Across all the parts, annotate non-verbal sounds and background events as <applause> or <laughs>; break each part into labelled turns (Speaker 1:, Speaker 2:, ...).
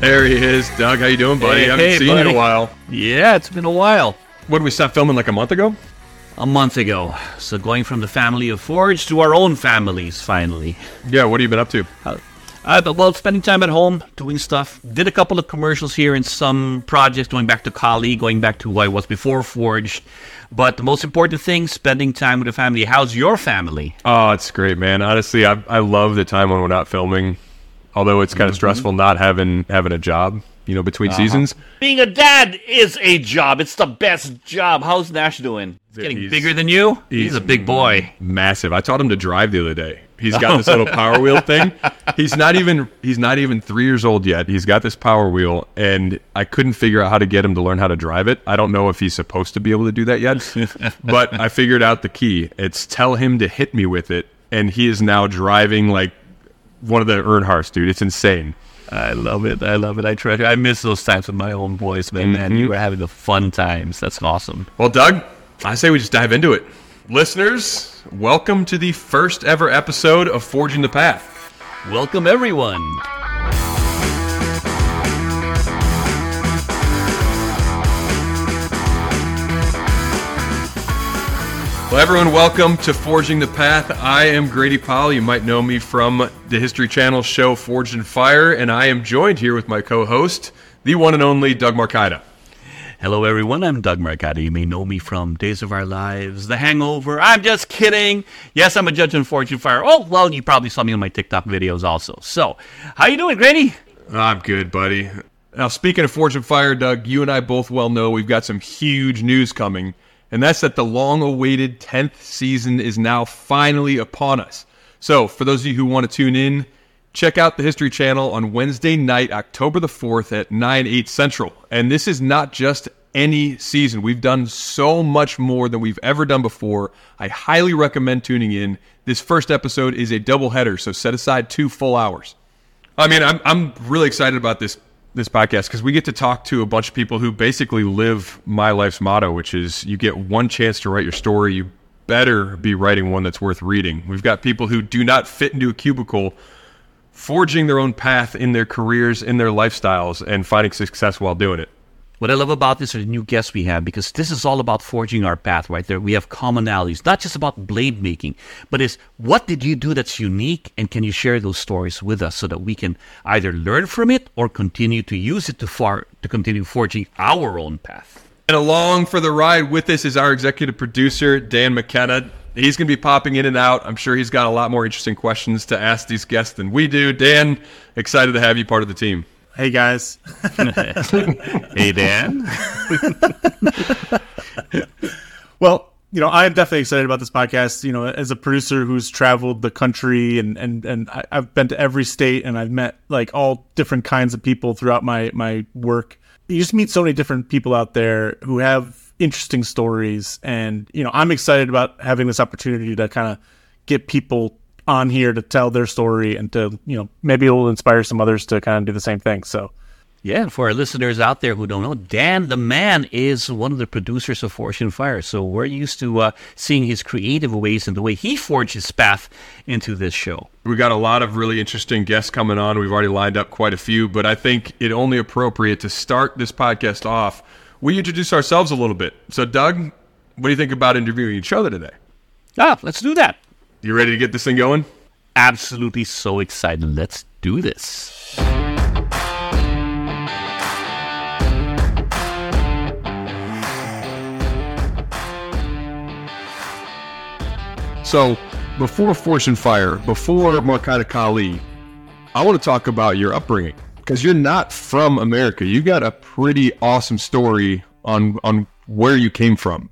Speaker 1: There he is, Doug. How you doing, buddy?
Speaker 2: Hey,
Speaker 1: I haven't
Speaker 2: hey,
Speaker 1: seen you in a while.
Speaker 2: Yeah, it's been a while.
Speaker 1: What did we stop filming like a month ago?
Speaker 2: A month ago. So going from the family of Forge to our own families, finally.
Speaker 1: Yeah. What have you been up to?
Speaker 2: Uh, but, well, spending time at home, doing stuff. Did a couple of commercials here and some projects, going back to Kali, going back to what I was before Forge. But the most important thing, spending time with the family. How's your family?
Speaker 1: Oh, it's great, man. Honestly, I I love the time when we're not filming. Although it's kind of mm-hmm. stressful not having having a job, you know, between uh-huh. seasons.
Speaker 2: Being a dad is a job. It's the best job. How's Nash doing? He's getting
Speaker 1: He's-
Speaker 2: bigger than you? He's,
Speaker 1: he's-
Speaker 2: a big boy.
Speaker 1: Massive. I taught him to drive the other day. He's got this <laughs> little power wheel thing. He's not even he's not even three years old yet. He's got this power wheel, and I couldn't figure out how to get him to learn how to drive it. I don't know if he's supposed to be able to do that yet, <laughs> but I figured out the key. It's tell him to hit me with it, and he is now driving like one of the Earnhardts, dude. It's insane.
Speaker 2: I love it. I love it. I treasure. I miss those times with my own boys, man. Man, you mm-hmm. were having the fun times. That's awesome.
Speaker 1: Well, Doug, I say we just dive into it. Listeners, welcome to the first ever episode of Forging the Path.
Speaker 2: Welcome everyone.
Speaker 1: Well, everyone, welcome to Forging the Path. I am Grady Powell. You might know me from the History Channel show Forged in Fire, and I am joined here with my co-host, the one and only Doug Marcaida.
Speaker 2: Hello everyone. I'm Doug Marcaida. You may know me from Days of Our Lives, The Hangover. I'm just kidding. Yes, I'm a judge in Forged in Fire. Oh, well, you probably saw me on my TikTok videos also. So, how you doing, Grady?
Speaker 1: I'm good, buddy. Now, speaking of Forged in Fire, Doug, you and I both well know we've got some huge news coming, and that's that the long awaited 10th season is now finally upon us. So, for those of you who want to tune in, check out the History Channel on Wednesday night, October the 4th at 9, 8 Central. And this is not just any season. We've done so much more than we've ever done before. I highly recommend tuning in. This first episode is a double header, so set aside two full hours. I mean, I'm I'm really excited about this this podcast because we get to talk to a bunch of people who basically live my life's motto, which is you get one chance to write your story. You better be writing one that's worth reading. We've got people who do not fit into a cubicle, forging their own path in their careers, in their lifestyles, and finding success while doing it.
Speaker 2: What I love about this are the new guests we have because this is all about forging our path, right there. We have commonalities, not just about blade making, but it's what did you do that's unique and can you share those stories with us so that we can either learn from it or continue to use it to far to continue forging our own path.
Speaker 1: And along for the ride with us is our executive producer, Dan McKenna. He's going to be popping in and out. I'm sure he's got a lot more interesting questions to ask these guests than we do. Dan, excited to have you part of the team.
Speaker 3: Hey guys. <laughs>
Speaker 2: Hey Dan. <laughs>
Speaker 3: Well, you know, I am definitely excited about this podcast. You know, as a producer who's traveled the country and and and I, I've been to every state and I've met like all different kinds of people throughout my my work. You just meet so many different people out there who have interesting stories, and you know, I'm excited about having this opportunity to kind of get people on here to tell their story and to you know maybe it will inspire some others to kind of do the same thing. So.
Speaker 2: Yeah, and for our listeners out there who don't know, Dan the Man is one of the producers of Forged in Fire. So we're used to uh, seeing his creative ways and the way he forged his path into this show.
Speaker 1: We got a lot of really interesting guests coming on. We've already lined up quite a few, but I think it only appropriate to start this podcast off. We introduce ourselves a little bit. So, Doug, what do you think about interviewing each other today?
Speaker 2: Ah, let's do that.
Speaker 1: You ready to get this thing going?
Speaker 2: Absolutely so excited. Let's do this.
Speaker 1: So, before Forged in Fire, before Marcaida Kali, I want to talk about your upbringing because you're not from America. You got a pretty awesome story on on where you came from.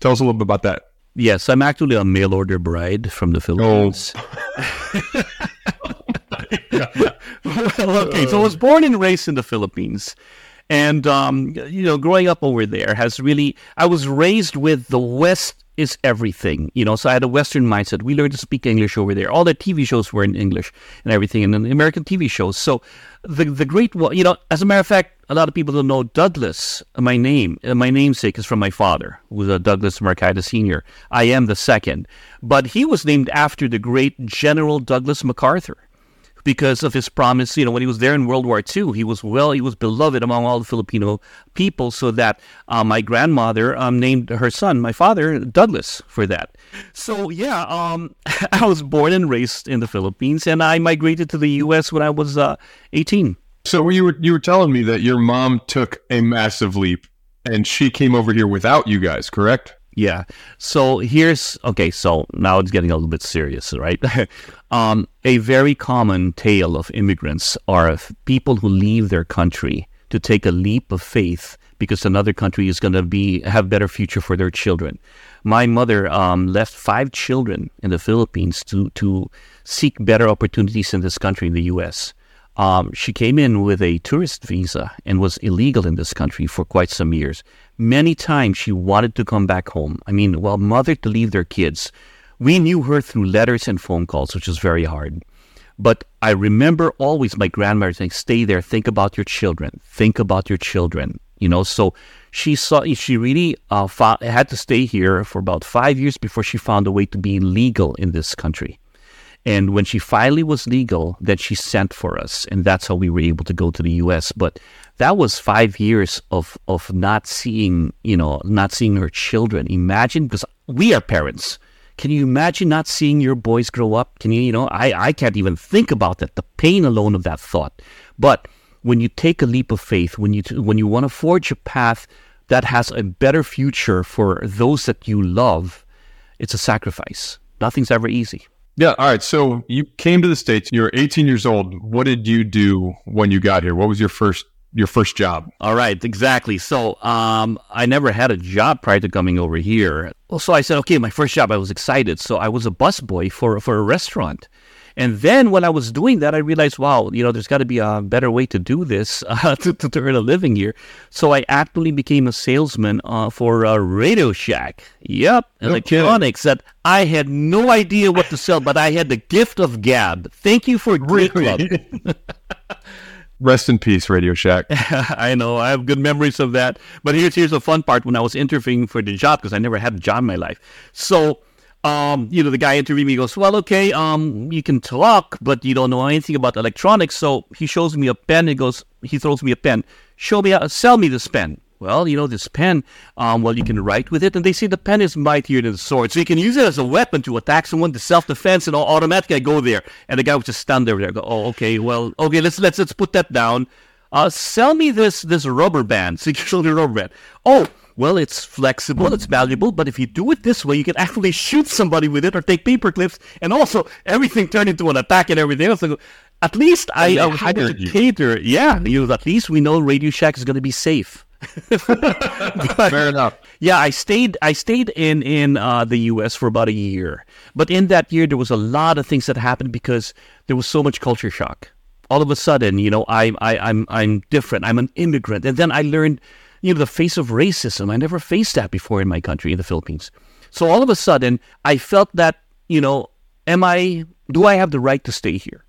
Speaker 1: Tell us a little bit about that.
Speaker 2: Yes, I'm actually a mail order bride from the Philippines. <laughs> <laughs> well, okay, so I was born and raised in the Philippines. And, um, you know, growing up over there has really, I was raised with the West is everything, you know, so I had a Western mindset. We learned to speak English over there. All the TV shows were in English and everything, and then the American TV shows. So the, the great, you know, as a matter of fact, a lot of people don't know Douglas, uh, my name, uh, my namesake is from my father, who was a Douglas Marcaida Sr. I am the second. But he was named after the great General Douglas MacArthur because of his promise. You know, when he was there in World War II, he was well, he was beloved among all the Filipino people, so that uh, my grandmother um, named her son, my father, Douglas, for that. So yeah, um, <laughs> I was born and raised in the Philippines, and I migrated to the U.S. when I was uh, 18.
Speaker 1: So you were you were telling me that your mom took a massive leap, and she came over here without you guys, correct?
Speaker 2: Yeah. So here's okay. So now it's getting a little bit serious, right? <laughs> um, a very common tale of immigrants are of people who leave their country to take a leap of faith because another country is going to be have better future for their children. My mother um, left five children in the Philippines to to seek better opportunities in this country, in the U.S. Um, she came in with a tourist visa and was illegal in this country for quite some years. Many times she wanted to come back home. I mean, well, mother to leave their kids. We knew her through letters and phone calls, which was very hard. But I remember always my grandmother saying, "Stay there. Think about your children. Think about your children." You know, so she saw she really uh, had to stay here for about five years before she found a way to be legal in this country. And when she finally was legal, then she sent for us, and that's how we were able to go to the U.S. But that was five years of of not seeing, you know, not seeing her children. Imagine because we are parents. Can you imagine not seeing your boys grow up? Can you, you know, I, I can't even think about that. The pain alone of that thought. But when you take a leap of faith, when you when you want to forge a path that has a better future for those that you love, it's a sacrifice. Nothing's ever easy.
Speaker 1: Yeah. All right. So you came to the states. You're 18 years old. What did you do when you got here? What was your first your first job?
Speaker 2: All right, exactly. So, um, I never had a job prior to coming over here. Well, so I said, okay, my first job. I was excited. So I was a busboy for for a restaurant. And then when I was doing that, I realized, wow, you know, there's got to be a better way to do this <laughs> uh, to, to, to, earn a living here. So I actually became a salesman uh, for a Radio Shack. Yep, no electronics kidding. that I had no idea what to sell, but I had the gift of gab. Thank you for really? Club. <laughs>
Speaker 1: Rest in peace, Radio Shack. <laughs>
Speaker 2: I know. I have good memories of that. But here's here's the fun part when I was interviewing for the job because I never had a job in my life. So um, you know, the guy interviewed me goes, Well, okay, um, you can talk, but you don't know anything about electronics. So he shows me a pen. He goes, he throws me a pen. Show me, uh, sell me this pen. Well, you know, this pen, um, well, you can write with it, and they say the pen is mightier than the sword. So you can use it as a weapon to attack someone, to self-defense, and all automatically I go there. And the guy would just stand there. And go, oh, okay, well, okay, let's let's let's put that down. Uh, sell me this this rubber band, <laughs> security rubber band. Oh, well, it's flexible, it's malleable, but if you do it this way, you can actually shoot somebody with it or take paper clips, and also everything turned into an attack and everything else. So at least I, I was able to cater. Yeah, you know, at least we know Radio Shack is going to be safe.
Speaker 1: But, Fair enough.
Speaker 2: Yeah, I stayed. I stayed in in uh, the U.S. for about a year, but in that year there was a lot of things that happened because there was so much culture shock. All of a sudden, you know, I, I I'm I'm different. I'm an immigrant, and then I learned you know, the face of racism. I never faced that before in my country, in the Philippines. So all of a sudden, I felt that, you know, am I, do I have the right to stay here?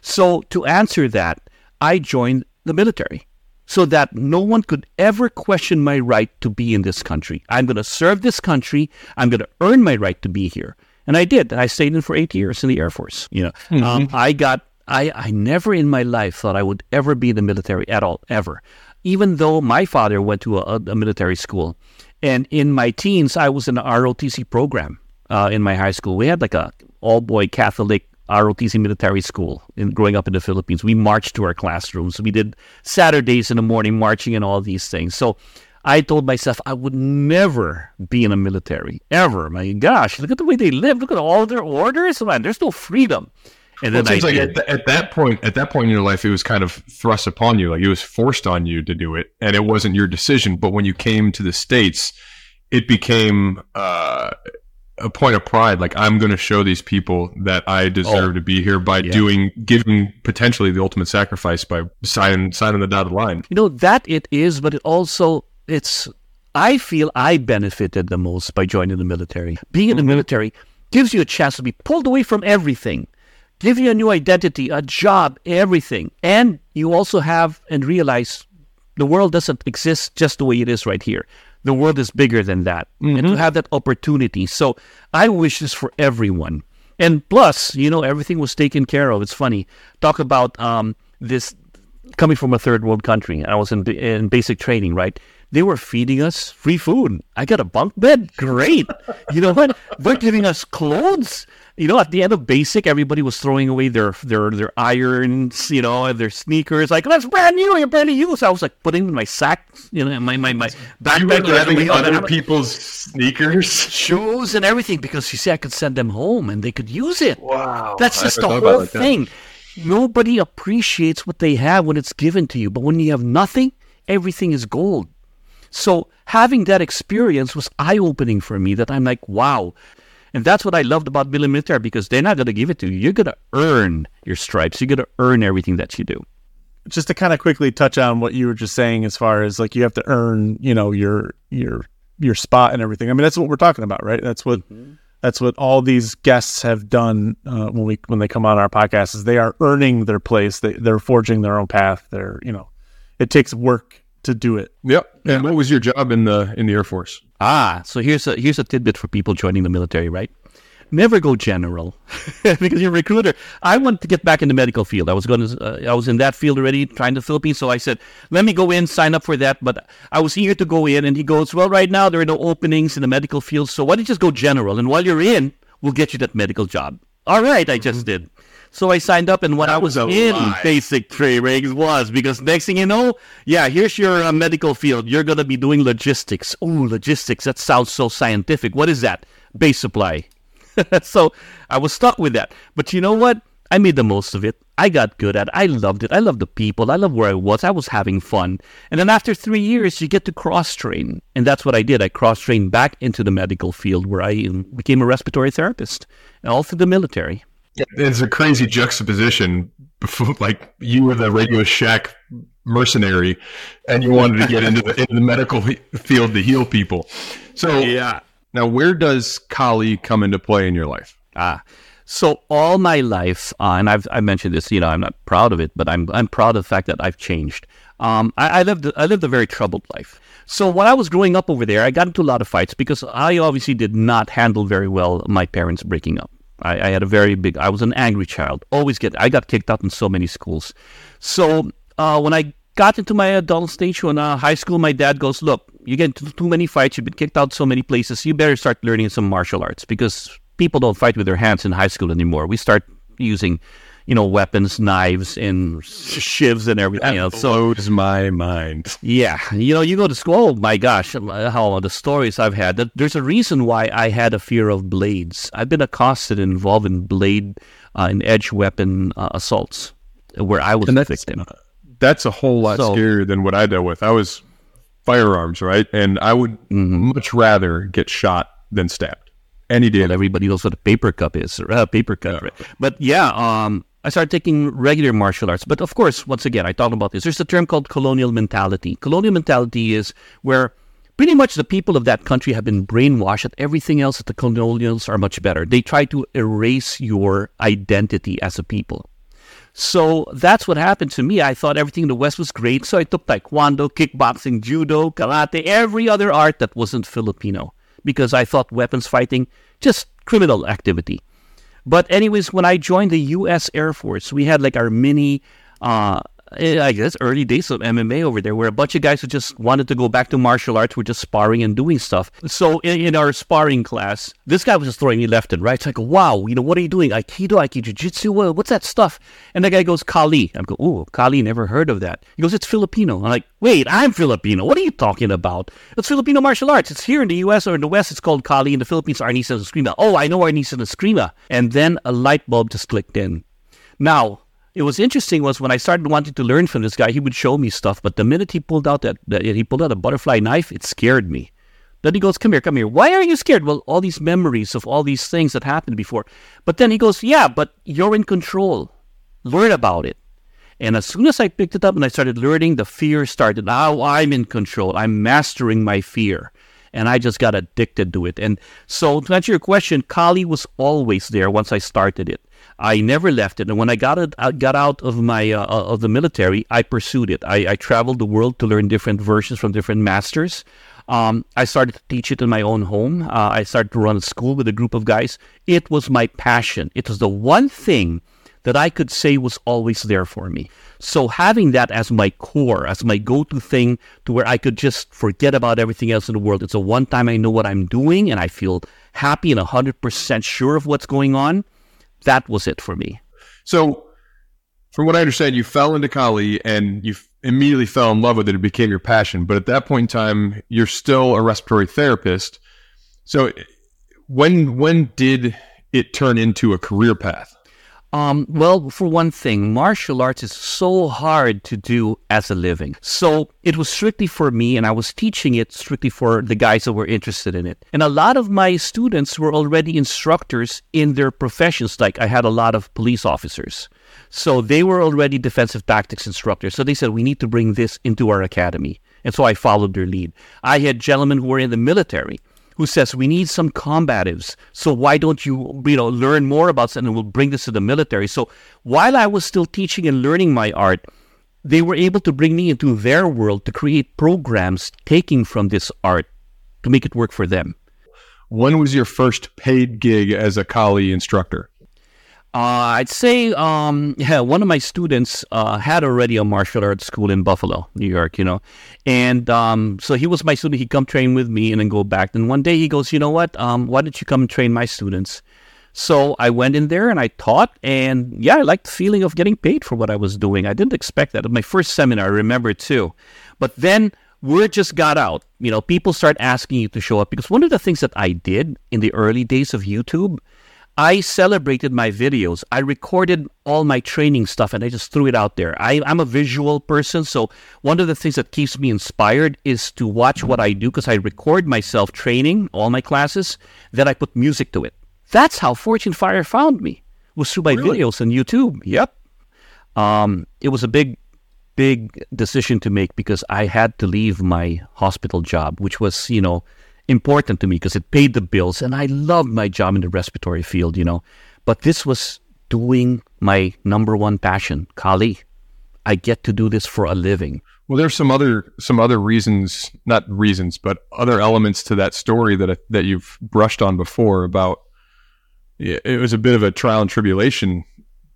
Speaker 2: So to answer that, I joined the military so that no one could ever question my right to be in this country. I'm going to serve this country. I'm going to earn my right to be here. And I did. I stayed in for eight years in the Air Force. You know, mm-hmm. um, I got I, I never in my life thought I would ever be in the military at all, ever even though my father went to a, a military school. And in my teens, I was in an ROTC program uh, in my high school. We had like a all boy Catholic ROTC military school in growing up in the Philippines. We marched to our classrooms. We did Saturdays in the morning marching and all these things. So I told myself I would never be in a military ever. My gosh, look at the way they live. Look at all their orders. Man, there's no freedom.
Speaker 1: And well, then it seems I like at, at, that point, at that point in your life, it was kind of thrust upon you, like it was forced on you to do it, and it wasn't your decision. But when you came to the states, it became uh, a point of pride. Like I'm going to show these people that I deserve oh, to be here by yeah. doing, giving potentially the ultimate sacrifice by signing signing the dotted line.
Speaker 2: You know that it is, but it also it's. I feel I benefited the most by joining the military. Being in the mm-hmm. military gives you a chance to be pulled away from everything give you a new identity, a job, everything. And you also have and realize the world doesn't exist just the way it is right here. The world is bigger than that. Mm-hmm. And to have that opportunity. So I wish this for everyone And plus, you know, everything was taken care of. It's funny. Talk about um, this coming from a third world country. I was in, in basic training, right? They were feeding us free food. I got a bunk bed. Great. you know what? They're giving us clothes. You know, at the end of basic, everybody was throwing away their their their irons, you know, and their sneakers. Like, that's brand new. You're brand new. So I was like putting them in my sack, you know, my my my backpack.
Speaker 1: You were having other people's sneakers,
Speaker 2: shoes, and everything because you see, I could send them home and they could use it.
Speaker 1: Wow,
Speaker 2: that's just the whole thing. Nobody appreciates what they have when it's given to you, but when you have nothing, everything is gold. So having that experience was eye opening for me that I'm like, wow. And that's what I loved about Billy military because they're not going to give it to you. You're going to earn your stripes. You're going to earn everything that you do.
Speaker 3: Just to kind of quickly touch on what you were just saying, as far as like you have to earn, you know, your your your spot and everything. I mean, that's what we're talking about, right? That's what mm-hmm. that's what all these guests have done uh, when we when they come on our podcast. Is they are earning their place. They they're forging their own path. They're you know, it takes work to do it.
Speaker 1: Yep. And what was your job in the in the Air Force?
Speaker 2: Ah, so here's a here's a tidbit for people joining the military, right? Never go general <laughs> because you're a recruiter. I want to get back in the medical field. I was going to, uh, I was in that field already, trying the Philippines. So I said, let me go in, sign up for that. But I was eager to go in, and he goes, well, right now there are no openings in the medical field, so why don't you just go general? And while you're in, we'll get you that medical job. All right, I just mm-hmm. did. So I signed up, and what that I was, was in lie. basic training was because next thing you know, yeah, here's your uh, medical field. You're gonna be doing logistics. Oh, logistics. That sounds so scientific. What is that? Base supply. <laughs> so I was stuck with that. But you know what? I made the most of it. I got good at it. I loved it. I loved the people. I loved where I was. I was having fun. And then after three years, you get to cross train. And that's what I did. I cross trained back into the medical field where I um, became a respiratory therapist, all through the military.
Speaker 1: It's a crazy juxtaposition. Like you were the Radio Shack mercenary, and you wanted to get into the, into the medical field to heal people. So yeah. Now, where does Kali come into play in your life?
Speaker 2: Ah, so all my life, uh, and I've I mentioned this. You know, I'm not proud of it, but I'm I'm proud of the fact that I've changed. Um, I, I lived I lived a very troubled life. So when I was growing up over there, I got into a lot of fights because I obviously did not handle very well my parents breaking up. I, I, had a very big. I was an angry child. Always get. I got kicked out in so many schools. So uh, when I got into my adult stage when uh, high school, my dad goes, "Look, you get too, too many fights. You've been kicked out so many places. You better start learning some martial arts because people don't fight with their hands in high school anymore. We start using." You know, weapons, knives, and shivs and everything.
Speaker 1: That else. blows so, my mind.
Speaker 2: Yeah, you know, you go to school. Oh my gosh, how the stories I've had. There's a reason why I had a fear of blades. I've been accosted and involved in blade uh, and edge weapon uh, assaults, where I was a victim.
Speaker 1: That's a whole lot so, scarier than what I dealt with. I was firearms, right, and I would mm-hmm. much rather get shot than stabbed any day.
Speaker 2: Well, everybody knows what a paper cup is, or uh, paper cut. Yeah. Right? But yeah, um, I started taking regular martial arts. But of course, once again, I talked about this. There's a term called colonial mentality. Colonial mentality is where pretty much the people of that country have been brainwashed that everything else that the colonials are much better. They try to erase your identity as a people. So that's what happened to me. I thought everything in the West was great. So I took taekwondo, kickboxing, judo, karate, every other art that wasn't Filipino because I thought weapons fighting just criminal activity. But anyways, when I joined the U.S. Air Force, we had like our mini uh, Eh, I guess early days of MMA over there, where a bunch of guys who just wanted to go back to martial arts were just sparring and doing stuff. So in, in our sparring class, this guy was just throwing me left and right. It's like, wow, you know, what are you doing? Aikido, Aikido, Jiu-Jitsu, what's that stuff? And the guy goes, Kali. I'm go, oh, Kali, never heard of that. He goes, it's Filipino. I'm like, wait, I'm Filipino. What are you talking about? It's Filipino martial arts. It's here in the U.S. or in the West. It's called Kali. In the Philippines, Arnis and Eskrima. Oh, I know Arnis and Eskrima. And then a light bulb just clicked in. Now, it was interesting was when I started wanting to learn from this guy, he would show me stuff, but the minute he pulled out that, that he pulled out a butterfly knife, it scared me. Then he goes, "Come here, come here. Why are you scared?" Well, all these memories of all these things that happened before. But then he goes, "Yeah, but you're in control. Learn about it." And as soon as I picked it up and I started learning, the fear started. Now I'm in control. I'm mastering my fear. And I just got addicted to it. And so, to answer your question, Kali was always there once I started it. I never left it, and when I got it, I got out of my uh, of the military, I pursued it. I, I traveled the world to learn different versions from different masters. Um, I started to teach it in my own home. Uh, I started to run a school with a group of guys. It was my passion. It was the one thing that I could say was always there for me. So having that as my core, as my go-to thing to where I could just forget about everything else in the world. It's a one time I know what I'm doing and I feel happy and 100% sure of what's going on. That was it for me.
Speaker 1: So from what I understand, you fell into Kali and you immediately fell in love with it. It became your passion. But at that point in time, you're still a respiratory therapist. So when when did it turn into a career path?
Speaker 2: Um, well, for one thing, martial arts is so hard to do as a living. So it was strictly for me, and I was teaching it strictly for the guys that were interested in it. And a lot of my students were already instructors in their professions. Like I had a lot of police officers. So they were already defensive tactics instructors. So they said, we need to bring this into our academy. And so I followed their lead. I had gentlemen who were in the military who says we need some combatives. So why don't you, you know, learn more about something and we'll bring this to the military. So while I was still teaching and learning my art, they were able to bring me into their world to create programs taking from this art to make it work for them.
Speaker 1: When was your first paid gig as a Kali instructor?
Speaker 2: Uh, I'd say um, <laughs> yeah, one of my students uh, had already a martial arts school in Buffalo, New York, you know. And um, so he was my student. He'd come train with me and then go back. Then one day he goes, you know what? Um, why don't you come and train my students? So I went in there and I taught. And yeah, I liked the feeling of getting paid for what I was doing. I didn't expect that. At my first seminar, I remember too. But then word just got out. You know, people start asking you to show up because one of the things that I did in the early days of YouTube – I celebrated my videos. I recorded all my training stuff and I just threw it out there. I, am a visual person, so one of the things that keeps me inspired is to watch what I do because I record myself training all my classes, then I put music to it. That's how Forged in Fire found me, was through my really? videos on YouTube. Yep. Um, it was a big, big decision to make because I had to leave my hospital job, which was, you know, important to me because it paid the bills and I loved my job in the respiratory field, you know. But this was doing my number one passion, Kali. I get to do this for a living.
Speaker 1: Well, there's some other some other reasons, not reasons, but other elements to that story that that you've brushed on before about it was a bit of a trial and tribulation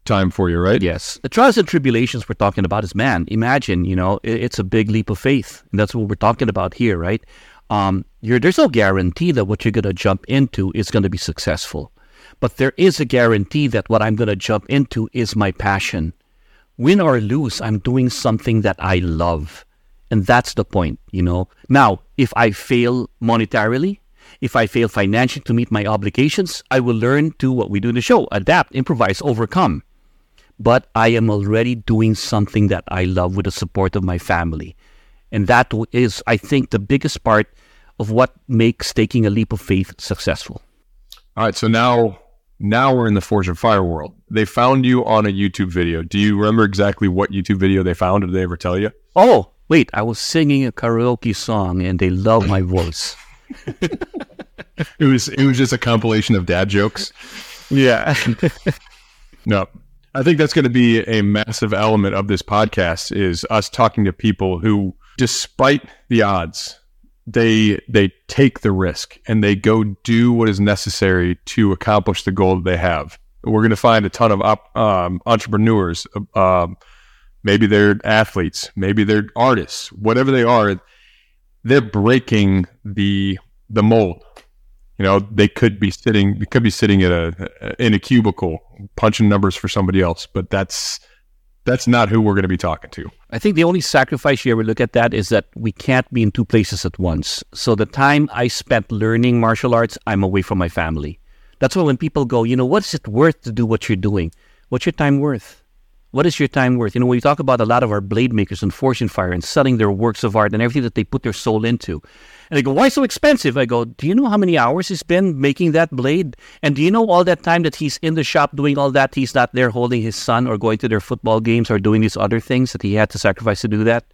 Speaker 1: time for you, right?
Speaker 2: Yes. The trials and tribulations we're talking about is man, imagine, you know, it's a big leap of faith. And that's what we're talking about here, right? Um, there's no guarantee that what you're going to jump into is going to be successful. But there is a guarantee that what I'm going to jump into is my passion. Win or lose, I'm doing something that I love. And that's the point, you know. Now, if I fail monetarily, if I fail financially to meet my obligations, I will learn to what we do in the show adapt, improvise, overcome. But I am already doing something that I love with the support of my family. And that is, I think, the biggest part of what makes taking a leap of faith successful.
Speaker 1: All right. So now, now we're in the Forged in Fire world. They found you on a YouTube video. Do you remember exactly what YouTube video they found? Did they ever tell you?
Speaker 2: Oh, wait. I was singing a karaoke song and they love my voice. <laughs>
Speaker 1: it was it was just a compilation of dad jokes.
Speaker 2: Yeah. <laughs>
Speaker 1: no. I think that's going to be a massive element of this podcast is us talking to people who despite the odds, they they take the risk and they go do what is necessary to accomplish the goal that they have. We're going to find a ton of op, um, entrepreneurs. Um, maybe they're athletes, maybe they're artists, whatever they are. They're breaking the the mold. You know, they could be sitting, they could be sitting at a in a cubicle punching numbers for somebody else, but that's that's not who we're going to be talking to.
Speaker 2: I think the only sacrifice you ever look at that is that we can't be in two places at once. So the time I spent learning martial arts, I'm away from my family. That's why when people go, you know, what's it worth to do what you're doing? What's your time worth? What is your time worth? You know, we talk about a lot of our blade makers and Forged in Fire and selling their works of art and everything that they put their soul into. And they go, why so expensive? I go, do you know how many hours he's been making that blade? And do you know all that time that he's in the shop doing all that? He's not there holding his son or going to their football games or doing these other things that he had to sacrifice to do that.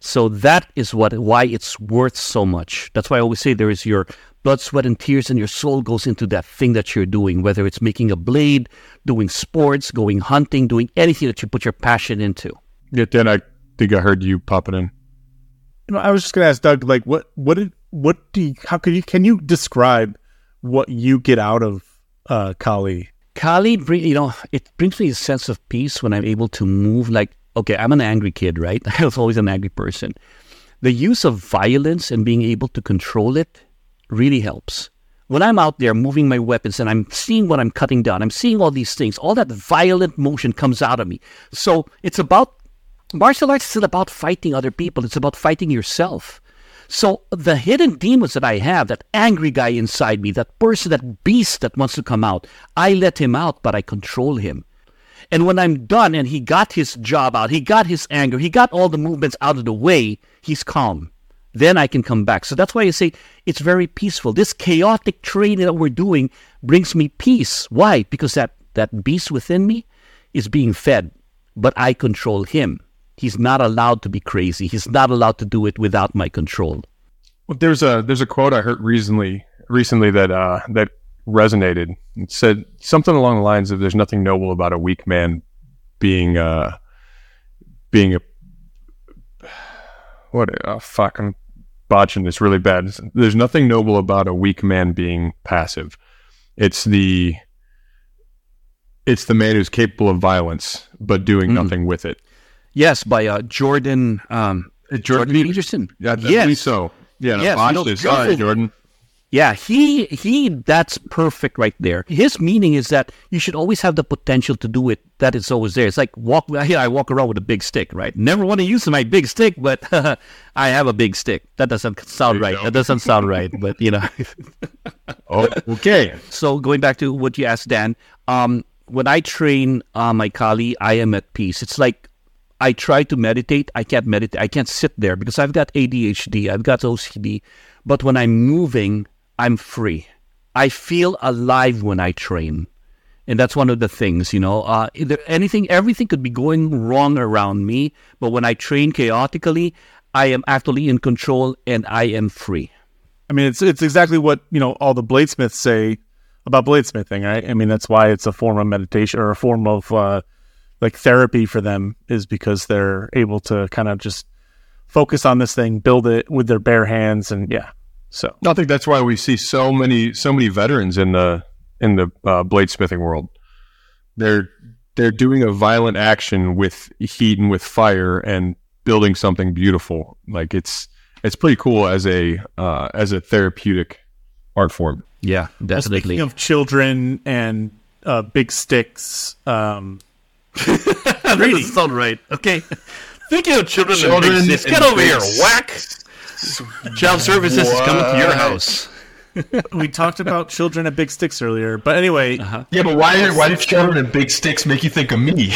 Speaker 2: So that is what why it's worth so much. That's why I always say there is your blood, sweat, and tears, and your soul goes into that thing that you're doing, whether it's making a blade, doing sports, going hunting, doing anything that you put your passion into.
Speaker 1: Yeah, Dan, I think I heard you popping in.
Speaker 3: You know, I was just gonna ask Doug, like, what, what did, what do you, how could you, can you describe what you get out of uh, Kali?
Speaker 2: Kali, bring, you know, it brings me a sense of peace when I'm able to move. Like, okay, I'm an angry kid, right? <laughs> I was always an angry person. The use of violence and being able to control it really helps. When I'm out there moving my weapons and I'm seeing what I'm cutting down, I'm seeing all these things, all that violent motion comes out of me. So it's about martial arts is about fighting other people, it's about fighting yourself. So the hidden demons that I have, that angry guy inside me, that person, that beast that wants to come out, I let him out, but I control him. And when I'm done and he got his job out, he got his anger, he got all the movements out of the way, he's calm. Then I can come back. So that's why I say it's very peaceful. This chaotic training that we're doing brings me peace. Why? Because that, that beast within me is being fed, but I control him. He's not allowed to be crazy. He's not allowed to do it without my control.
Speaker 1: Well, there's a there's a quote I heard recently recently that uh, that resonated. It said something along the lines of "There's nothing noble about a weak man being uh, being a <sighs> what oh, fuck I'm botching this really bad. There's nothing noble about a weak man being passive. It's the it's the man who's capable of violence but doing
Speaker 2: Mm.
Speaker 1: nothing with it.
Speaker 2: Yes, by uh, Jordan um, Jordan Peterson.
Speaker 1: Yeah,
Speaker 2: Yes.
Speaker 1: so. Yeah, no,
Speaker 2: Yes,
Speaker 1: botched
Speaker 2: no, Jordan-
Speaker 1: Jordan.
Speaker 2: Yeah, he he that's perfect right there. His meaning is that you should always have the potential to do it. that is always there. It's like walk here I walk around with a big stick, right? Never want to use my big stick, but <laughs> I have a big stick. That doesn't sound right.
Speaker 1: go.
Speaker 2: That doesn't sound right, but you know.
Speaker 1: Oh, <laughs> okay.
Speaker 2: so going back to what you asked Dan, um, when I train uh, my Kali, I am at peace. It's like I try to meditate. I can't meditate. I can't sit there because I've got ADHD. I've got OCD. But when I'm moving, I'm free. I feel alive when I train. And that's one of the things, you know. Uh, anything, everything could be going wrong around me, but when I train chaotically, I am actually in control and I am free.
Speaker 3: I mean, it's it's exactly what you know all the bladesmiths say about bladesmithing, right? I mean, that's why it's a form of meditation or a form of uh, like therapy for them is because they're able to kind of just focus on this thing, build it with their bare hands, and yeah. So
Speaker 1: I think that's why we see so many so many veterans in the in the uh, bladesmithing world. They're they're doing a violent action with heat and with fire and building something beautiful. Like it's it's pretty cool as a uh, as a therapeutic art form.
Speaker 2: Yeah, definitely.
Speaker 3: speaking of children and uh, big sticks, um, <laughs>
Speaker 2: that doesn't sound right. Okay. <laughs> Thinking of children,
Speaker 1: Children
Speaker 2: and big sticks. Get over here, whack! <laughs> Child services is coming to your house. <laughs>
Speaker 3: we talked about children and big sticks earlier, but anyway,
Speaker 1: Yeah, but why why did children and big sticks make you think of me? <laughs>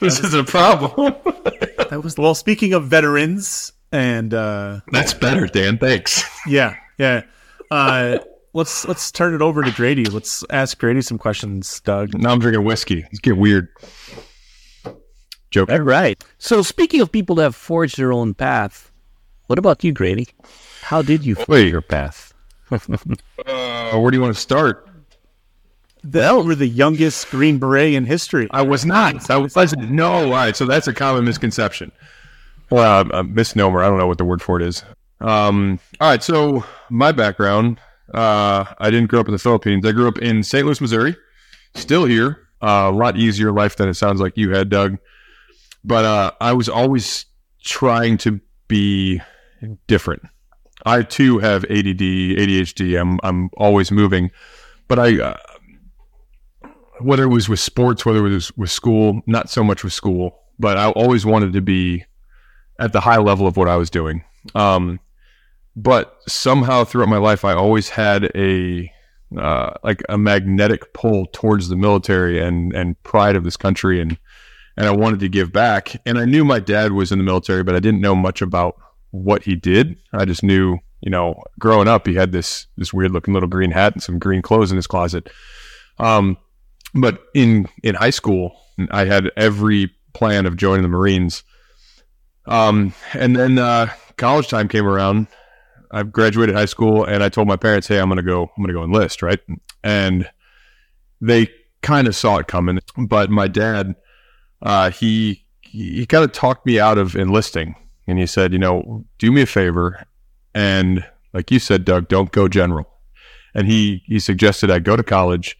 Speaker 1: this is a problem.
Speaker 3: that was well. Speaking of veterans and uh,
Speaker 1: That's better, Dan. Thanks.
Speaker 3: Yeah, yeah. Uh, let's let's turn it over to Grady. Let's ask Grady some questions, Doug.
Speaker 1: Now I'm drinking whiskey. It's getting weird. Joke.
Speaker 2: All right. So, speaking of people that have forged their own path, what about you, Grady? How did you forge
Speaker 1: Wait.
Speaker 2: your path? <laughs>
Speaker 1: Uh, where do you want to start?
Speaker 3: Well, we're the youngest Green Beret in history.
Speaker 1: I was not. I was. Listen, no. All right. So that's a common misconception. Well, uh, a misnomer. I don't know what the word for it is. Um, all right. So my background. Uh, I didn't grow up in the Philippines. I grew up in St. Louis, Missouri. Still here. Uh, a lot easier life than it sounds like you had, Doug. But uh, I was always trying to be different. I too have ADD, ADHD. I'm I'm always moving, but I. Uh, whether it was with sports, whether it was with school, not so much with school, but I always wanted to be at the high level of what I was doing. Um, but somehow throughout my life, I always had a uh, like a magnetic pull towards the military and and pride of this country, and and I wanted to give back. And I knew my dad was in the military, but I didn't know much about what he did. I just knew, you know, growing up, he had this this weird looking little green hat and some green clothes in his closet. Um, but in in high school, I had every plan of joining the Marines. Um, and then uh, college time came around. I graduated high school, and I told my parents, "Hey, I'm gonna go. I'm gonna go enlist." Right, and they kind of saw it coming. But my dad, uh, he he kind of talked me out of enlisting, and he said, you know, do me a favor, and like you said, Doug, don't go general. And he he suggested I go to college,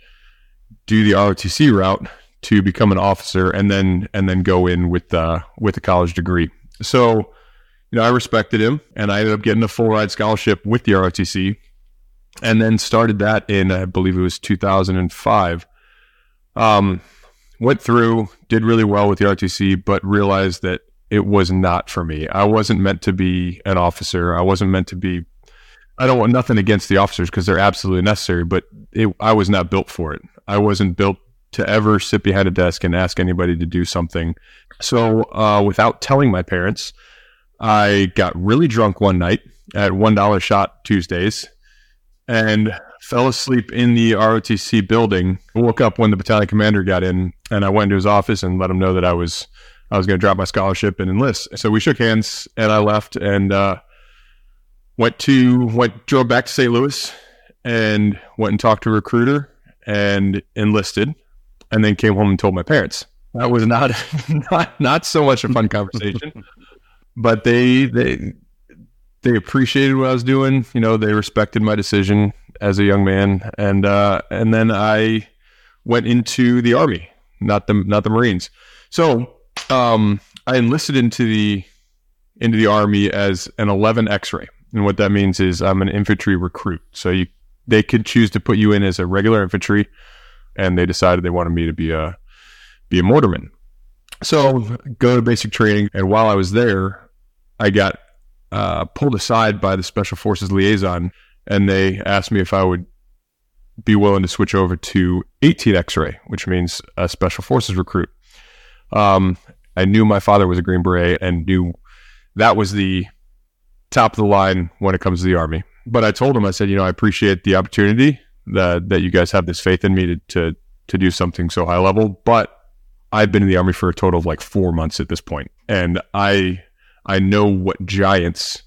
Speaker 1: do the ROTC route to become an officer, and then and then go in with the with the college degree. So, you know, I respected him, and I ended up getting a full ride scholarship with the ROTC, and then started that in I believe it was 2005. Um, went through, did really well with the RTC, but realized that it was not for me. I wasn't meant to be an officer. I wasn't meant to be. I don't want nothing against the officers because they're absolutely necessary, but it, I was not built for it. I wasn't built to ever sit behind a desk and ask anybody to do something. So, uh, without telling my parents, I got really drunk one night at one dollar shot Tuesdays, and fell asleep in the ROTC building. I woke up when the battalion commander got in, and I went to his office and let him know that I was I was going to drop my scholarship and enlist. So we shook hands, and I left and uh, went to went drove back to St. Louis and went and talked to a recruiter and enlisted, and then came home and told my parents. That was not <laughs> not not so much a fun conversation, <laughs> but they they they appreciated what I was doing. You know, they respected my decision as a young man, and uh, and then I went into the army, not the not the Marines. So um, I enlisted into the into the army as an 11 X-ray, and what that means is I'm an infantry recruit. So you they could choose to put you in as a regular infantry, and they decided they wanted me to be a be a mortarman. So go to basic training, and while I was there, I got uh, pulled aside by the Special Forces liaison, and they asked me if I would be willing to switch over to 18 X-ray, which means a Special Forces recruit. Um, I knew my father was a Green Beret and knew that was the top of the line when it comes to the Army. But I told him, I said, you know, I appreciate the opportunity that that you guys have this faith in me to to to do something so high level, but I've been in the Army for a total of like four months at this point, and I I know what giants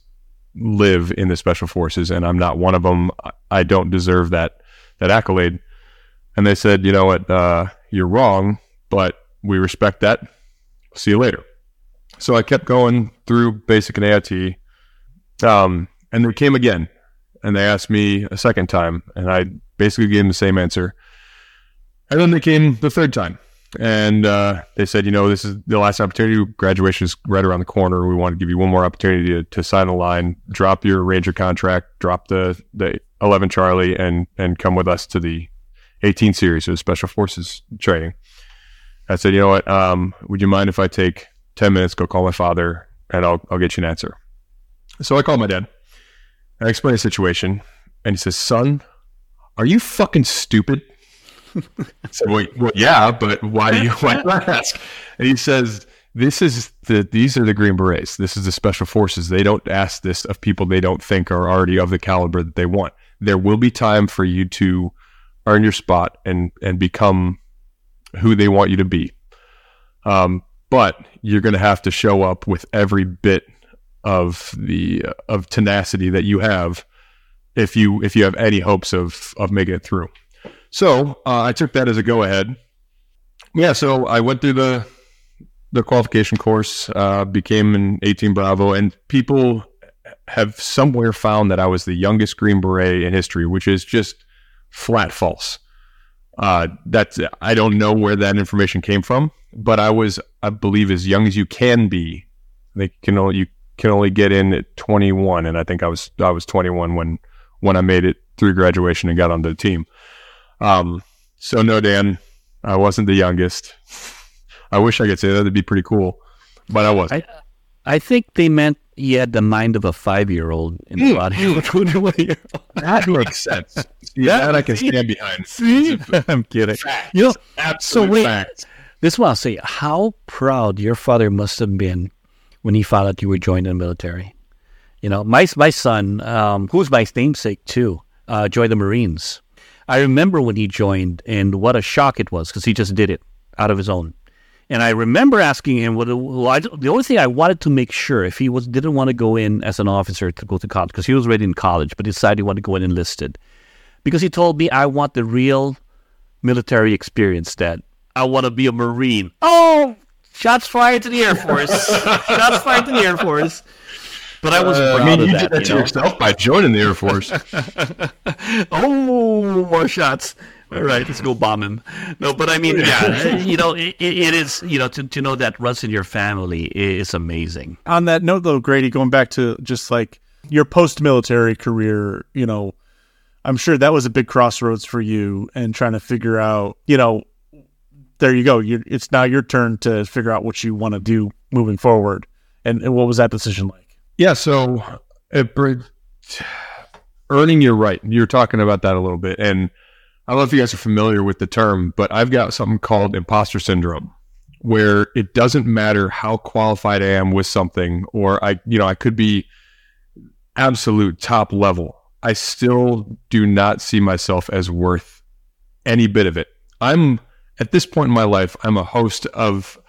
Speaker 1: live in the special forces, and I'm not one of them. I don't deserve that that accolade. And they said, you know what, uh, you're wrong, but we respect that. See you later. So I kept going through basic and AIT, um, and they came again, and they asked me a second time, and I basically gave them the same answer. And then they came the third time, and uh, they said, you know, this is the last opportunity. Graduation is right around the corner. We want to give you one more opportunity to, to sign a line, drop your Ranger contract, drop the the 11 Charlie, and and come with us to the 18 series of Special Forces training. I said, you know what? Um, would you mind if I take 10 minutes, go call my father, and I'll I'll get you an answer. So I called my dad. I explained the situation, and he says, son, are you fucking stupid? I said, well, well, yeah, but why do you why do you <laughs> ask? And he says, this is the these are the Green Berets. This is the Special Forces. They don't ask this of people they don't think are already of the caliber that they want. There will be time for you to earn your spot and and become who they want you to be. Um, but you're going to have to show up with every bit of the of tenacity that you have if you if you have any hopes of of making it through. So uh, I took that as a go ahead. Yeah, so I went through the the qualification course, uh, became an 18 Bravo, and people have somewhere found that I was the youngest Green Beret in history, which is just flat false. Uh, that's I don't know where that information came from, but I was, I believe, as young as you can be. They can only you can only get in at 21, and I think I was I was 21 when when I made it through graduation and got onto the team. Um, so no, Dan, I wasn't the youngest. <laughs> I wish I could say that; it'd be pretty cool, but I wasn't.
Speaker 2: I, I think they meant he had the mind of a five-year-old in the body of a twenty-one-year-old. <laughs>
Speaker 1: That makes sense. Yeah, that I can stand behind. <laughs>
Speaker 2: See, I'm kidding.
Speaker 1: Facts.
Speaker 2: You know,
Speaker 1: Absolute
Speaker 2: so wait,
Speaker 1: facts.
Speaker 2: this is what I'll say. How proud your father must have been when he found out you were joining the military. You know, my my son, um, who's my namesake too, uh, joined the Marines. I remember when he joined, and what a shock it was because he just did it out of his own. And I remember asking him, what, well, I, the only thing I wanted to make sure if he was didn't want to go in as an officer to go to college because he was already in college, but decided he wanted to go in enlisted because he told me I want the real military experience. Dad, I want to be a Marine. Oh, Shots fired to the Air Force. <laughs> Shots fired to the Air Force. But I was
Speaker 1: Uh,
Speaker 2: proud
Speaker 1: I mean,
Speaker 2: of
Speaker 1: you
Speaker 2: that.
Speaker 1: did that
Speaker 2: you
Speaker 1: to
Speaker 2: know?
Speaker 1: yourself by joining the Air Force. <laughs>
Speaker 2: Oh, more shots. All right, let's go bomb him. No, but I mean, yeah, you know, it, it is, you know, to, to know that Russ in your family is amazing.
Speaker 3: On that note, though, Grady, going back to just like your post-military career, you know, I'm sure that was a big crossroads for you and trying to figure out, you know, there you go. You're, it's now your turn to figure out what you want to do moving forward. And, and what was that decision like?
Speaker 1: Yeah, so uh, it, earning your right. You're talking about that a little bit, and I don't know if you guys are familiar with the term, but I've got something called imposter syndrome, where it doesn't matter how qualified I am with something, or I, you know, I could be absolute top level. I still do not see myself as worth any bit of it. I'm at this point in my life, I'm a host of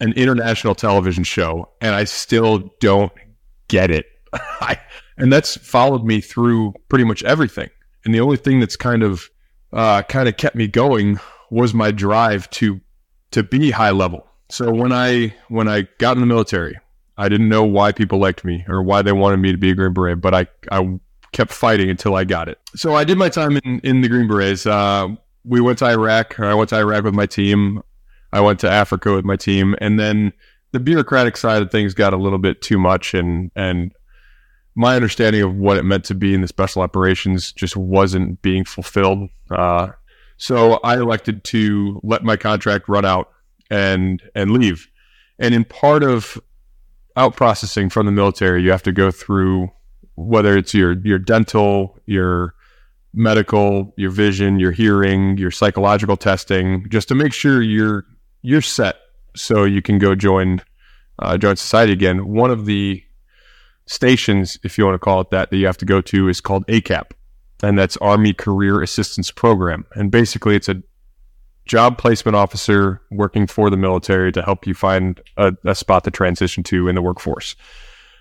Speaker 1: an international television show, and I still don't get it. <laughs> I, and that's followed me through pretty much everything. And the only thing that's kind of uh, kind of kept me going was my drive to to be high level. So when I when I got in the military, I didn't know why people liked me or why they wanted me to be a Green Beret, but I I kept fighting until I got it. So I did my time in, in the Green Berets. Uh, we went to Iraq, or I went to Iraq with my team. I went to Africa with my team, and then the bureaucratic side of things got a little bit too much, and and my understanding of what it meant to be in the special operations just wasn't being fulfilled. Uh, so I elected to let my contract run out and and leave. And in part of out processing from the military, you have to go through whether it's your your dental, your medical, your vision, your hearing, your psychological testing, just to make sure you're you're set so you can go join uh, join society again. One of the stations, if you want to call it that, that you have to go to is called ACAP, and that's Army Career Assistance Program. And basically, it's a job placement officer working for the military to help you find a, a spot to transition to in the workforce.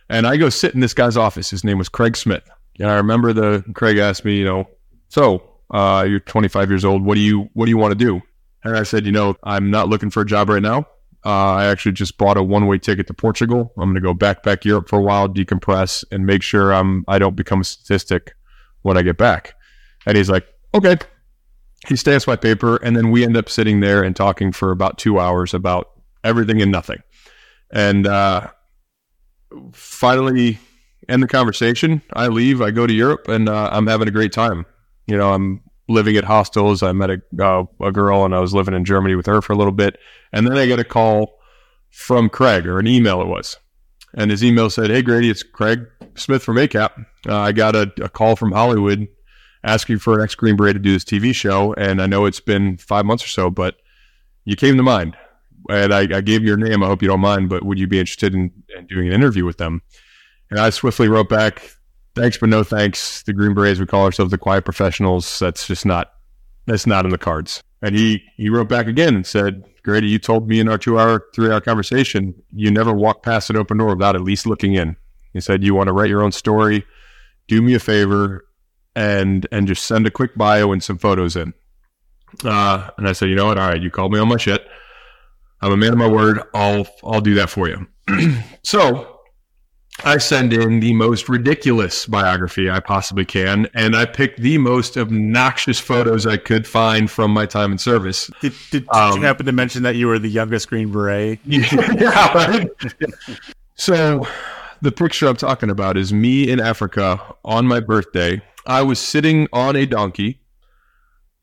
Speaker 1: And I go sit in this guy's office. His name was Craig Smith. And I remember the Craig asked me, you know, so uh, you're 25 years old. What do you what do you want to do? And I said, you know, I'm not looking for a job right now. Uh, I actually just bought a one way ticket to Portugal. I'm going to go backpack Europe for a while, decompress, and make sure I'm I don't become a statistic when I get back. And he's like, okay. He stamps my paper, and then we end up sitting there and talking for about two hours about everything and nothing. And uh, finally, end the conversation. I leave. I go to Europe, and uh, I'm having a great time. You know, I'm living at hostels. I met a, uh, a girl, and I was living in Germany with her for a little bit. And then I get a call from Craig, or an email it was. And his email said, Hey, Grady, it's Craig Smith from ACAP. Uh, I got a, a call from Hollywood asking for an ex Green Beret to do this TV show. And I know it's been five months or so, but you came to mind. And I, I gave your name. I hope you don't mind, but would you be interested in, in doing an interview with them? And I swiftly wrote back, thanks, but no thanks. The Green Berets, we call ourselves the quiet professionals. That's just not, that's not in the cards. And he, he wrote back again and said, Grady, you told me in our two hour, three hour conversation, you never walk past an open door without at least looking in. He said, you want to write your own story, do me a favor and, and just send a quick bio and some photos in. Uh, and I said, you know what? All right. You called me on my shit. I'm a man of my word. I'll, I'll do that for you. <clears throat> so I send in the most ridiculous biography I possibly can, and I picked the most obnoxious photos I could find from my time in service.
Speaker 3: Did, did, did
Speaker 1: Um,
Speaker 3: you happen to mention that you were the youngest Green Beret? <laughs>
Speaker 1: yeah, right? So the picture I'm talking about is me in Africa on my birthday. I was sitting on a donkey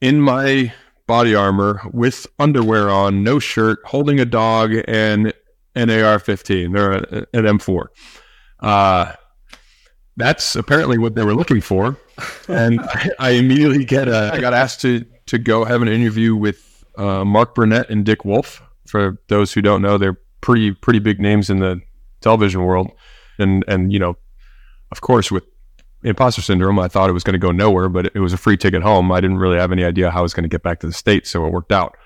Speaker 1: in my body armor with underwear on, no shirt, holding a dog and an AR-15 or an M4. Uh, that's apparently what they were looking for, and <laughs> I, I immediately get a. I got asked to to go have an interview with uh, Mark Burnett and Dick Wolf. For those who don't know, they're pretty pretty big names in the television world, and and you know, of course, with imposter syndrome, I thought it was going to go nowhere, but it was a free ticket home. I didn't really have any idea how I was going to get back to the states, so it worked out.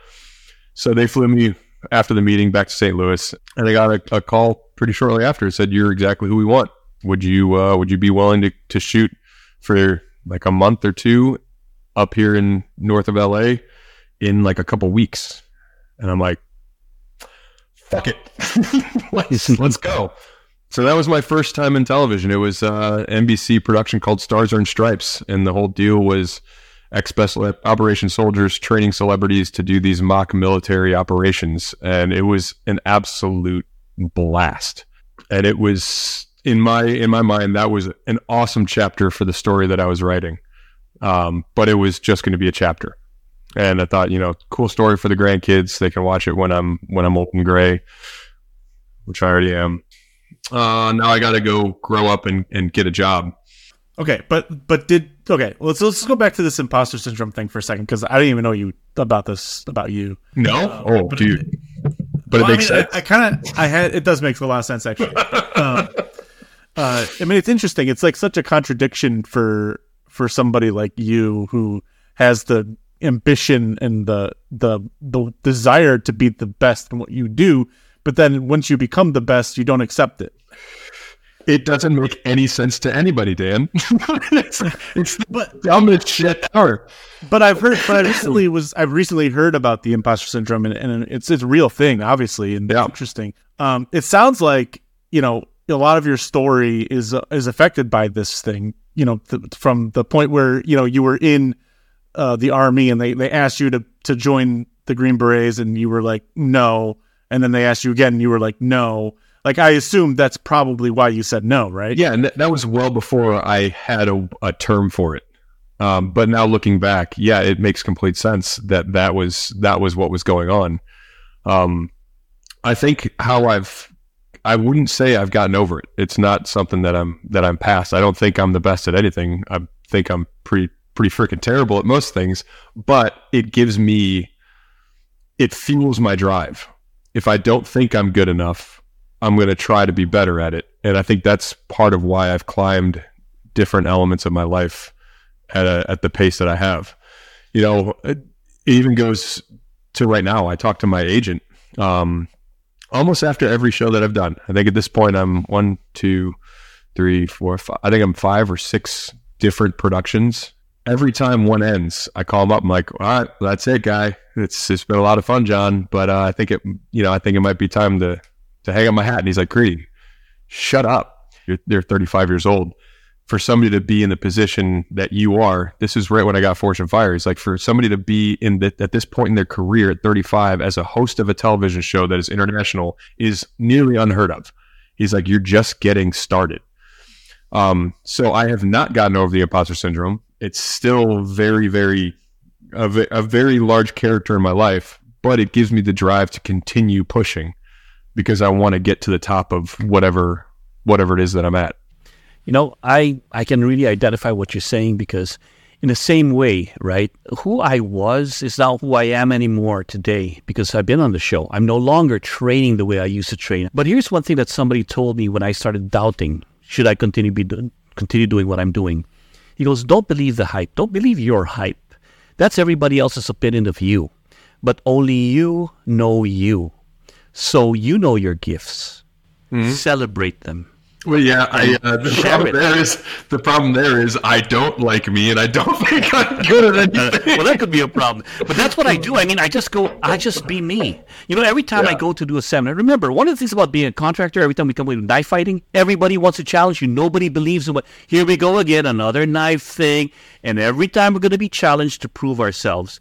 Speaker 1: So they flew me after the meeting back to St. Louis, and I got a, a call pretty shortly after. It said, "You're exactly who we want. Would you uh, would you be willing to to shoot for like a month or two up here in north of LA in like a couple weeks?" And I'm like, fuck it, <laughs> let's, let's go. So that was my first time in television. It was uh, NBC production called Stars Earn Stripes, and the whole deal was ex special operation soldiers training celebrities to do these mock military operations, and it was an absolute blast. And it was in my in my mind that was an awesome chapter for the story that I was writing. Um, but it was just going to be a chapter, and I thought, you know, cool story for the grandkids. They can watch it when I'm when I'm old and gray, which I already am. Uh, now I got to go grow up and, and get a job.
Speaker 3: Okay, but but did okay? well, Let's let's go back to this imposter syndrome thing for a second because I didn't even know you about this about you.
Speaker 1: No, uh, oh, but dude, it, but well, it makes I mean, sense.
Speaker 3: I, I kind of I had it does make a lot of sense actually. <laughs> um, uh, I mean, it's interesting. It's like such a contradiction for for somebody like you who has the ambition and the the the desire to be the best in what you do, but then once you become the best, you don't accept it.
Speaker 1: It doesn't make any sense to anybody, Dan. <laughs> it's, it's the dumbest shit ever.
Speaker 3: But I've heard, but I recently was, I've recently heard about the imposter syndrome, and, and it's it's a real thing, obviously, and yeah. interesting. Um, it sounds like you know a lot of your story is uh, is affected by this thing. You know, th- from the point where you know you were in uh, the army and they they asked you to to join the Green Berets, and you were like no, and then they asked you again, and you were like no like I assume that's probably why you said no, right?
Speaker 1: Yeah, and th- that was well before I had a, a term for it. Um, but now looking back, yeah, it makes complete sense that that was that was what was going on. Um, I think how I've I wouldn't say I've gotten over it. It's not something that I'm that I'm past. I don't think I'm the best at anything. I think I'm pretty pretty freaking terrible at most things, but it gives me it fuels my drive. If I don't think I'm good enough, I'm going to try to be better at it. And I think that's part of why I've climbed different elements of my life at a, at the pace that I have. You know, it even goes to right now. I talk to my agent um, almost after every show that I've done. I think at this point I'm one, two, three, four, five. I think I'm five or six different productions. Every time one ends, I call him up. I'm like, "All right, that's it, guy. It's it's been a lot of fun, John. But uh, I think it, you know, I think it might be time to to hang up my hat. And he's like, Grady, shut up. You're, you're 35 years old. For somebody to be in the position that you are, this is right when I got in Fire. He's like, for somebody to be in the, at this point in their career at 35 as a host of a television show that is international is nearly unheard of. He's like, you're just getting started. Um, so I have not gotten over the imposter syndrome. It's still very, very, a, a very large character in my life, but it gives me the drive to continue pushing because I want to get to the top of whatever whatever it is that I'm at.
Speaker 2: You know, I I can really identify what you're saying because in the same way, right? Who I was is not who I am anymore today because I've been on the show. I'm no longer training the way I used to train. But here's one thing that somebody told me when I started doubting, should I continue be do- continue doing what I'm doing? He goes, "Don't believe the hype. Don't believe your hype. That's everybody else's opinion of you. But only you know you. So you know your gifts. Mm-hmm. Celebrate them.
Speaker 1: Well, yeah, I, uh, the problem there is the problem there is I don't like me, and I don't <laughs> think I'm good at anything. <laughs>
Speaker 2: well, that could be a problem, but that's what I do. I mean, I just go, I just be me. You know, every time yeah. I go to do a seminar, remember one of the things about being a contractor. Every time we come with knife fighting, everybody wants to challenge you. Nobody believes in what. Here we go again, another knife thing, and every time we're going to be challenged to prove ourselves.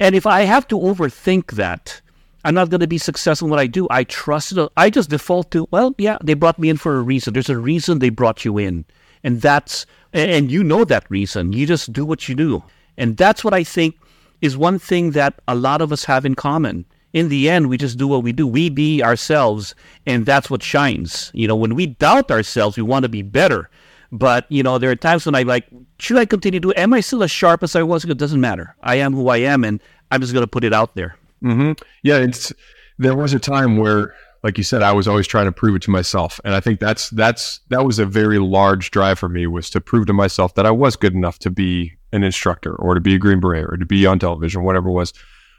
Speaker 2: And if I have to overthink that, I'm not going to be successful in what I do. I trust it. I just default to, well, yeah, they brought me in for a reason. There's a reason they brought you in. And that's, and you know that reason. You just do what you do. And that's what I think is one thing that a lot of us have in common. In the end, we just do what we do. We be ourselves, and that's what shines. You know, when we doubt ourselves, we want to be better. But, you know, there are times when I'm like, should I continue to Am I still as sharp as I was? It doesn't matter. I am who I am, and I'm just going to put it out there.
Speaker 1: Mm-hmm. Yeah, it's there was a time where, like you said, I was always trying to prove it to myself, and I think that's that's that was a very large drive for me was to prove to myself that I was good enough to be an instructor or to be a Green Beret or to be on television, whatever it was.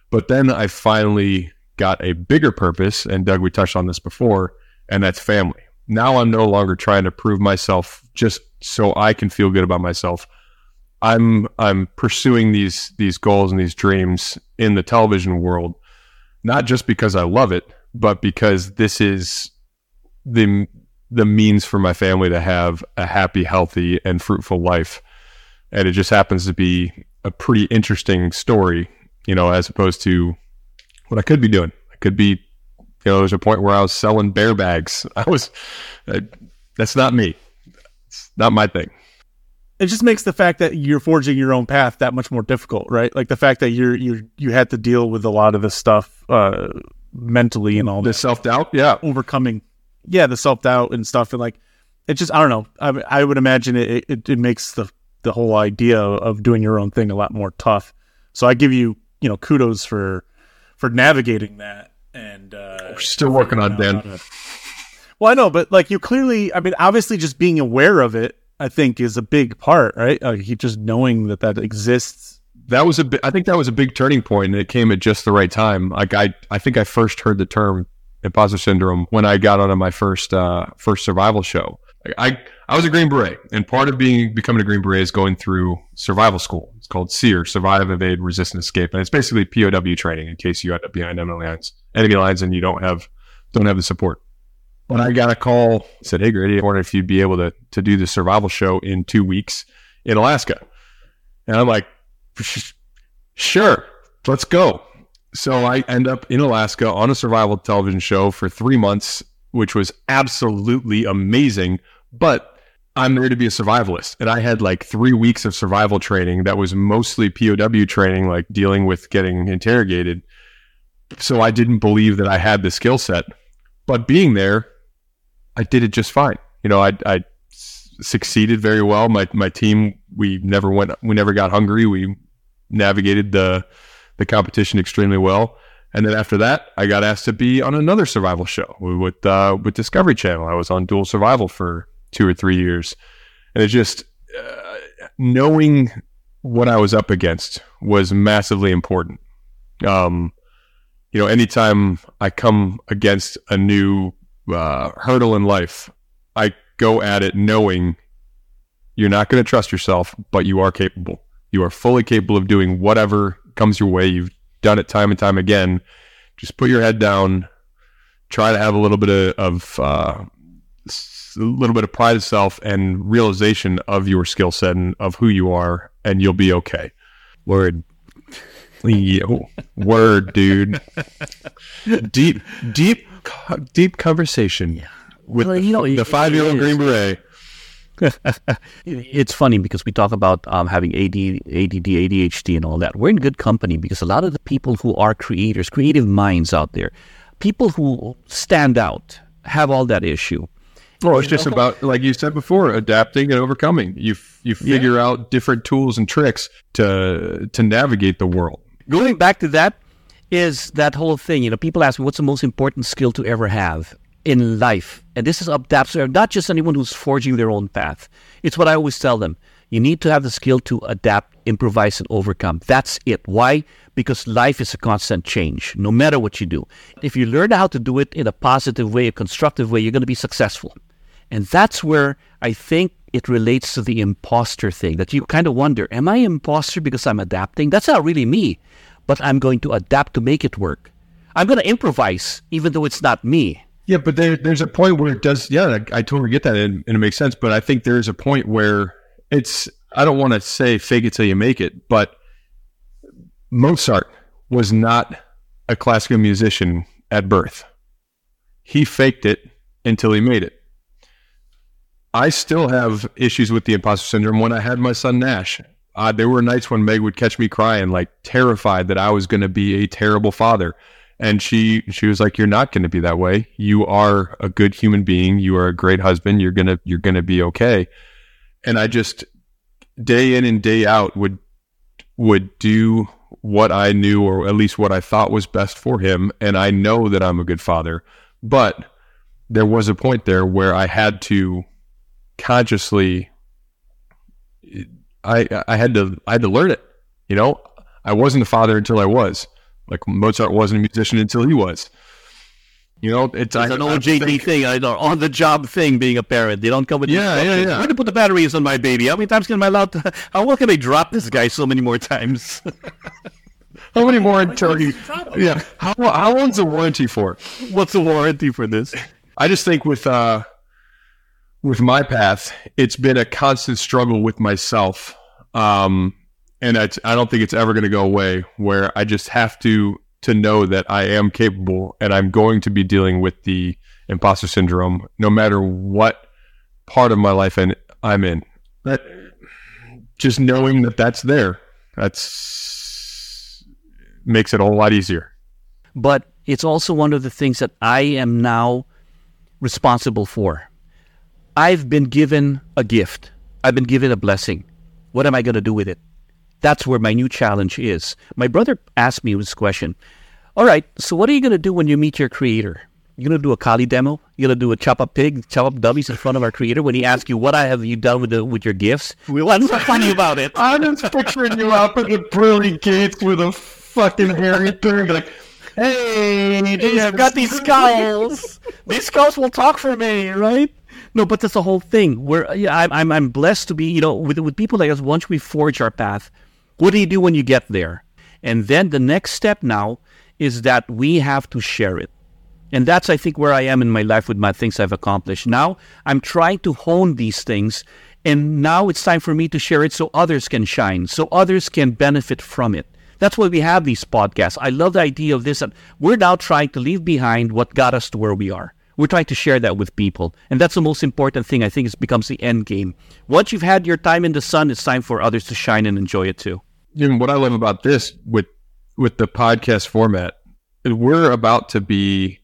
Speaker 1: But then I finally got a bigger purpose, and Doug, we touched on this before, and that's family. Now I'm no longer trying to prove myself just so I can feel good about myself. I'm I'm pursuing these these goals and these dreams in the television world, not just because I love it, but because this is the the means for my family to have a happy, healthy, and fruitful life. And it just happens to be a pretty interesting story, you know, as opposed to what I could be doing. I could be, you know, there's a point where I was selling bear bags. <laughs> I was, that's not me. It's not my thing.
Speaker 3: It just makes the fact that you're forging your own path that much more difficult, right? Like the fact that you're you you had to deal with a lot of this stuff uh, mentally and all
Speaker 1: the self doubt, yeah,
Speaker 3: overcoming, yeah, the self doubt and stuff, and like it just I don't know. I, I would imagine it, it it makes the the whole idea of doing your own thing a lot more tough. So I give you you know kudos for for navigating that and uh,
Speaker 1: we're still working on Dan.
Speaker 3: Well, I know, but like you clearly, I mean, obviously, just being aware of it, I think, is a big part, right? Like he just knowing that that exists.
Speaker 1: That was a, bi- I think that was a big turning point, and it came at just the right time. Like I, I think I first heard the term imposter syndrome when I got onto my first, uh, first survival show. I, I was a Green Beret, and part of being becoming a Green Beret is going through survival school. It's called SERE, Survive, Evade, Resist, and Escape, and it's basically POW training in case you end up behind enemy lines, enemy lines, and you don't have don't have the support. When I got a call, said, "Hey, Grady, I wonder if you'd be able to to do the survival show in two weeks in Alaska," and I'm like, <laughs> "Sure, let's go." So I end up in Alaska on a survival television show for three months, which was absolutely amazing. But I'm there to be a survivalist. And I had like three weeks of survival training that was mostly POW training, like dealing with getting interrogated. So I didn't believe that I had the skill set. But being there, I did it just fine. You know, I, I succeeded very well. My my team, we never went, we never got hungry. We navigated the the competition extremely well. And then after that, I got asked to be on another survival show with uh, with Discovery Channel. I was on Dual Survival for two or three years. And it just, uh, knowing what I was up against was massively important. Um, you know, anytime I come against a new uh, hurdle in life, I go at it knowing you're not going to trust yourself, but you are capable. You are fully capable of doing whatever comes your way. You've done it time and time again. Just put your head down. Try to have a little bit of, of uh, a little bit of pride of self and realization of your skill set and of who you are, and you'll be okay.
Speaker 2: Word.
Speaker 1: Yo, Word, dude. <laughs> deep, deep, deep conversation yeah. with well, you know, the five-year-old Green Beret.
Speaker 2: it's funny because we talk about um, having AD, ADD, ADHD, and all that. We're in good company because a lot of the people who are creators, creative minds out there, people who stand out, have all that issue.
Speaker 1: Well, it's just about like you said before, adapting and overcoming. You you figure yeah. out different tools and tricks to to navigate the world.
Speaker 2: Going back to that is that whole thing. You know, people ask me what's the most important skill to ever have in life, and this is up adapt. Not just anyone who's forging their own path. It's what I always tell them. You need to have the skill to adapt, improvise, and overcome. That's it. Why? Because life is a constant change, no matter what you do. If you learn how to do it in a positive way, a constructive way, you're going to be successful. And that's where I think it relates to the imposter thing that you kind of wonder, am I imposter because I'm adapting? That's not really me, but I'm going to adapt to make it work. I'm going to improvise even though it's not me.
Speaker 1: Yeah, but there, there's a point where it does. Yeah, I, I totally get that, and, and, it makes sense. But I think there's a point where it's. I don't want to say fake it till you make it, but Mozart was not a classical musician at birth. He faked it until he made it. I still have issues with the imposter syndrome when I had my son Nash. Uh, there were nights when Meg would catch me crying, like terrified that I was going to be a terrible father. And she she was like, "You're not going to be that way. You are a good human being. You are a great husband. You're gonna you're gonna be okay." And I just day in and day out would would do what I knew, or at least what I thought was best for him. And I know that I'm a good father, but there was a point there where I had to consciously I I had to I had to learn it. You know, I wasn't a father until I was. Like Mozart wasn't a musician until he was. You know, it's,
Speaker 2: it's I, an OJT thing, I know, on the job thing. Being a parent, they don't come with
Speaker 1: yeah, yeah, yeah.
Speaker 2: Where to put the batteries on my baby? How many times can I allowed to? <laughs> How well can I drop this guy so many more times? <laughs>
Speaker 1: How many more warranty? Yeah. How how long's the warranty for?
Speaker 2: What's the warranty for this?
Speaker 1: I just think with uh with my path, it's been a constant struggle with myself. Um and I, I don't think it's ever going to go away where I just have to to know that I am capable and I'm going to be dealing with the imposter syndrome no matter what part of my life and I'm in. That just knowing that that's there, that's makes it a lot easier.
Speaker 2: But it's also one of the things that I am now responsible for. I've been given a gift. I've been given a blessing. What am I going to do with it? That's where my new challenge is. My brother asked me this question. All right, so what are you going to do when you meet your creator? You're going to do a Kali demo? You're going to do a chop up pig, chop up dummies in front of our creator when he asks you, what have you done with the, with your gifts? What's so funny about it?
Speaker 1: I'm just picturing you up at the pearly gates with a fucking hairy turn, like, hey,
Speaker 2: I've got these <laughs> skulls. these skulls will talk for me, right? No, but that's the whole thing. Where yeah, I'm, I'm, I'm blessed to be, you know, with with people like us. Once we forge our path, what do you do when you get there? And then the next step now is that we have to share it. And that's, I think, where I am in my life with my things I've accomplished. Now I'm trying to hone these things. And now it's time for me to share it so others can shine, so others can benefit from it. That's why we have these podcasts. I love the idea of this. That we're now trying to leave behind what got us to where we are. We're trying to share that with people. And that's the most important thing. I think it becomes the end game. Once you've had your time in the sun, it's time for others to shine and enjoy it too.
Speaker 1: And what I love about this with with the podcast format, we're about to be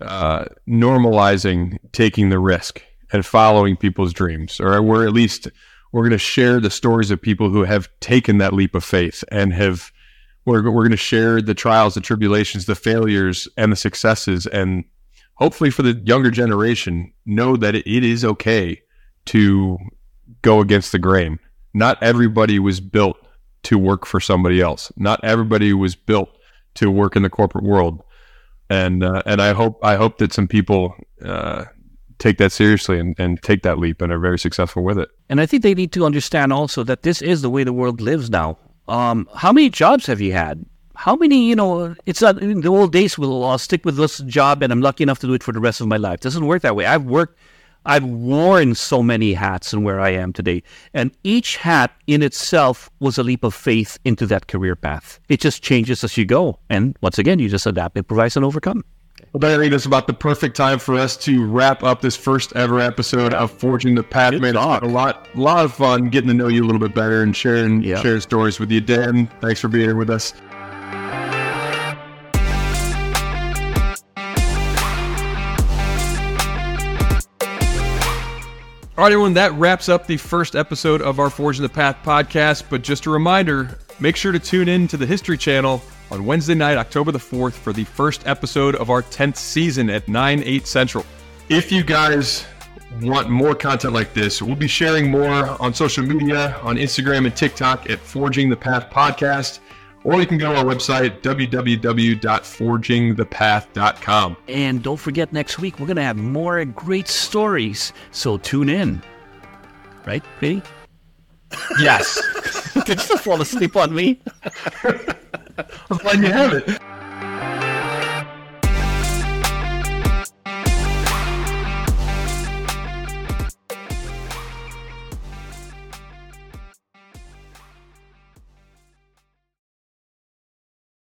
Speaker 1: uh, normalizing taking the risk and following people's dreams, or we're at least we're going to share the stories of people who have taken that leap of faith and have we're, we're going to share the trials, the tribulations, the failures, and the successes, and hopefully for the younger generation, know that it is okay to go against the grain. Not everybody was built to work for somebody else. Not everybody was built to work in the corporate world. And uh, and I hope I hope that some people uh, take that seriously and, and take that leap and are very successful with it.
Speaker 2: And I think they need to understand also that this is the way the world lives now. Um, how many jobs have you had? How many, you know, it's not in the old days, we'll I'll stick with this job and I'm lucky enough to do it for the rest of my life. It doesn't work that way. I've worked, I've worn so many hats and where I am today. And each hat in itself was a leap of faith into that career path. It just changes as you go. And once again, you just adapt, improvise, and overcome.
Speaker 1: Well, I think that's about the perfect time for us to wrap up this first ever episode of Forging the Path.
Speaker 2: Good
Speaker 1: Man, it's been a lot, lot of fun getting to know you a little bit better and sharing,
Speaker 2: Yeah.
Speaker 1: sharing stories with you. Dan, thanks for being here with us. All right, everyone, that wraps up the first episode of our Forging the Path podcast. But just a reminder make sure to tune in to the History Channel on Wednesday night, October the 4th, for the first episode of our 10th season at 9, 8 Central. If you guys want more content like this, we'll be sharing more on social media, on Instagram and TikTok at Forging the Path Podcast, or you can go to our website, www.forgingthepath.com.
Speaker 2: And don't forget, next week, we're going to have more great stories. So tune in. Right, Pretty? <laughs>
Speaker 1: Yes. <laughs>
Speaker 2: Did you fall asleep on me? <laughs>
Speaker 1: I'm glad you have it.